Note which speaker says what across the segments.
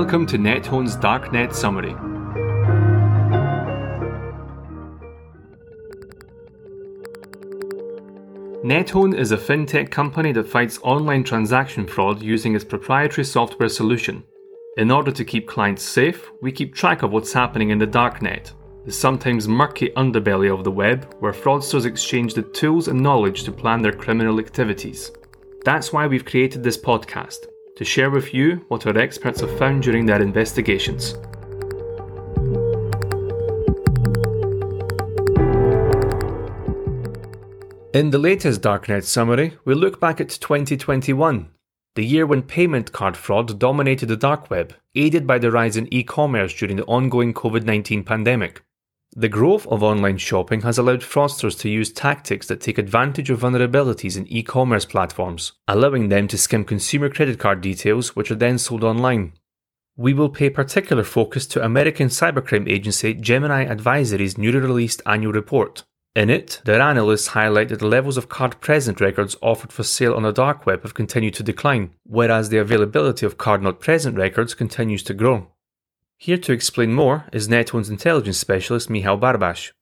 Speaker 1: Welcome to NetHone's Darknet Summary. NetHone is a fintech company that fights online transaction fraud using its proprietary software solution. In order to keep clients safe, we keep track of what's happening in the darknet, the sometimes murky underbelly of the web where fraudsters exchange the tools and knowledge to plan their criminal activities. That's why we've created this podcast to share with you what our experts have found during their investigations. In the latest Darknet summary, we look back at 2021, the year when payment card fraud dominated the dark web, aided by the rise in e commerce during the ongoing COVID 19 pandemic. The growth of online shopping has allowed fraudsters to use tactics that take advantage of vulnerabilities in e commerce platforms, allowing them to skim consumer credit card details which are then sold online. We will pay particular focus to American cybercrime agency Gemini Advisory's newly released annual report. In it, their analysts highlight that the levels of card present records offered for sale on the dark web have continued to decline, whereas the availability of card not present records continues to grow. Here to explain more is NetHone's intelligence specialist Michał Barbasz.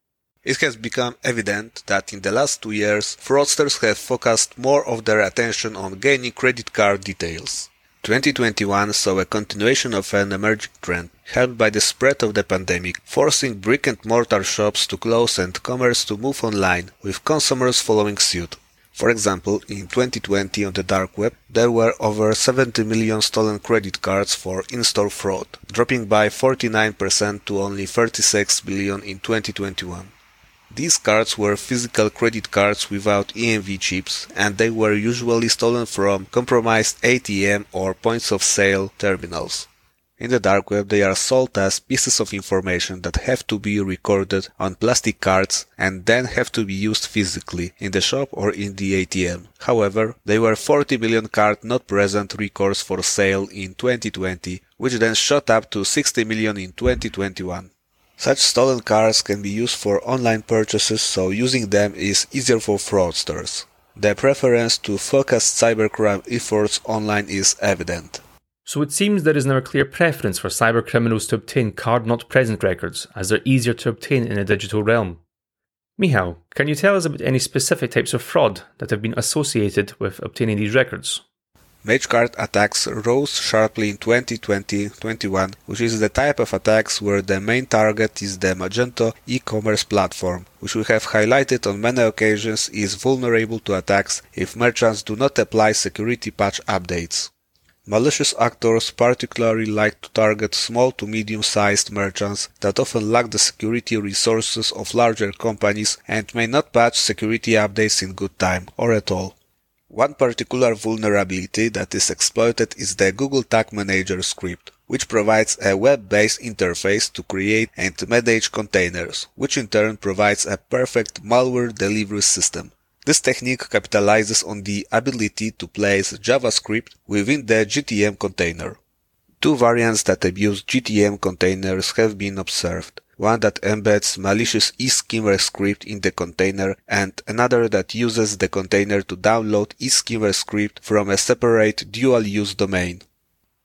Speaker 2: It has become evident that in the last two years, fraudsters have focused more of their attention on gaining credit card details. 2021 saw a continuation of an emerging trend, helped by the spread of the pandemic, forcing brick and mortar shops to close and commerce to move online, with consumers following suit. For example, in 2020 on the dark web, there were over 70 million stolen credit cards for in-store fraud, dropping by 49% to only 36 billion in 2021. These cards were physical credit cards without EMV chips, and they were usually stolen from compromised ATM or points of sale terminals. In the dark web, they are sold as pieces of information that have to be recorded on plastic cards and then have to be used physically in the shop or in the ATM. However, there were 40 million card not present records for sale in 2020, which then shot up to 60 million in 2021. Such stolen cards can be used for online purchases, so using them is easier for fraudsters. The preference to focus cybercrime efforts online is evident.
Speaker 1: So it seems there is now a clear preference for cybercriminals to obtain card not present records, as they're easier to obtain in a digital realm. Michał, can you tell us about any specific types of fraud that have been associated with obtaining these records?
Speaker 2: Magecart attacks rose sharply in 2020-21, which is the type of attacks where the main target is the Magento e-commerce platform, which we have highlighted on many occasions is vulnerable to attacks if merchants do not apply security patch updates. Malicious actors particularly like to target small to medium-sized merchants that often lack the security resources of larger companies and may not patch security updates in good time or at all. One particular vulnerability that is exploited is the Google Tag Manager script, which provides a web-based interface to create and manage containers, which in turn provides a perfect malware delivery system. This technique capitalizes on the ability to place JavaScript within the GTM container. Two variants that abuse GTM containers have been observed. One that embeds malicious eSkimmer script in the container and another that uses the container to download eSkimmer script from a separate dual-use domain.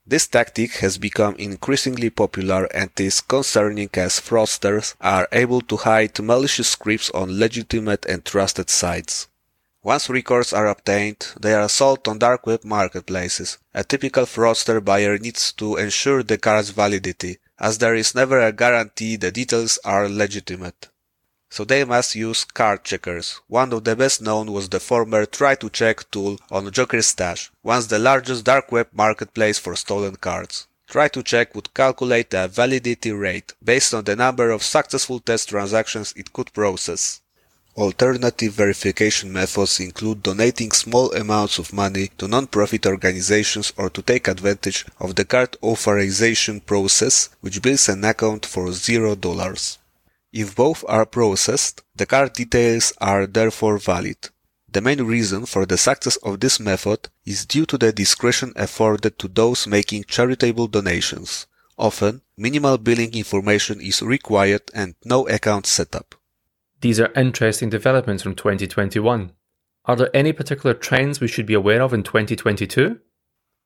Speaker 2: This tactic has become increasingly popular and is concerning as fraudsters are able to hide malicious scripts on legitimate and trusted sites. Once records are obtained, they are sold on dark web marketplaces. A typical fraudster buyer needs to ensure the card's validity, as there is never a guarantee the details are legitimate. So they must use card checkers. One of the best known was the former try to check tool on Joker's Stash, once the largest dark web marketplace for stolen cards. Try to check would calculate a validity rate based on the number of successful test transactions it could process. Alternative verification methods include donating small amounts of money to non-profit organizations or to take advantage of the card authorization process, which bills an account for zero dollars. If both are processed, the card details are therefore valid. The main reason for the success of this method is due to the discretion afforded to those making charitable donations. Often, minimal billing information is required and no account setup.
Speaker 1: These are interesting developments from 2021. Are there any particular trends we should be aware of in 2022?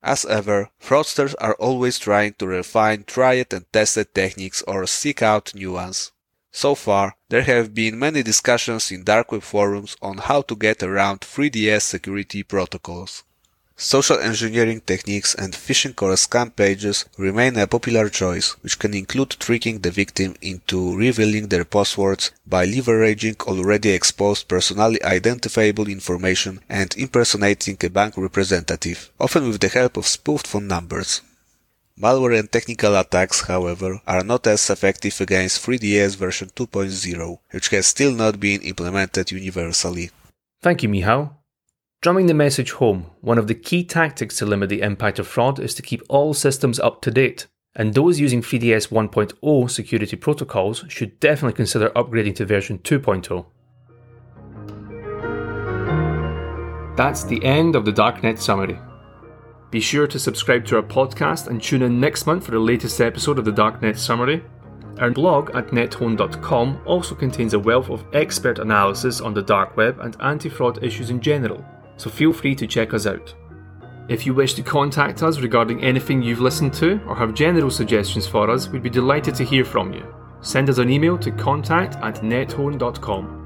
Speaker 2: As ever, fraudsters are always trying to refine tried and tested techniques or seek out new ones. So far, there have been many discussions in dark web forums on how to get around 3DS security protocols. Social engineering techniques and phishing or scam pages remain a popular choice, which can include tricking the victim into revealing their passwords by leveraging already exposed personally identifiable information and impersonating a bank representative, often with the help of spoofed phone numbers. Malware and technical attacks, however, are not as effective against 3DS version 2.0, which has still not been implemented universally.
Speaker 1: Thank you, Michał. Drumming the message home, one of the key tactics to limit the impact of fraud is to keep all systems up to date, and those using 3DS 1.0 security protocols should definitely consider upgrading to version 2.0. That's the end of the Darknet summary. Be sure to subscribe to our podcast and tune in next month for the latest episode of the Darknet summary. Our blog at nethone.com also contains a wealth of expert analysis on the dark web and anti fraud issues in general so feel free to check us out. If you wish to contact us regarding anything you've listened to or have general suggestions for us, we'd be delighted to hear from you. Send us an email to contact at nethone.com.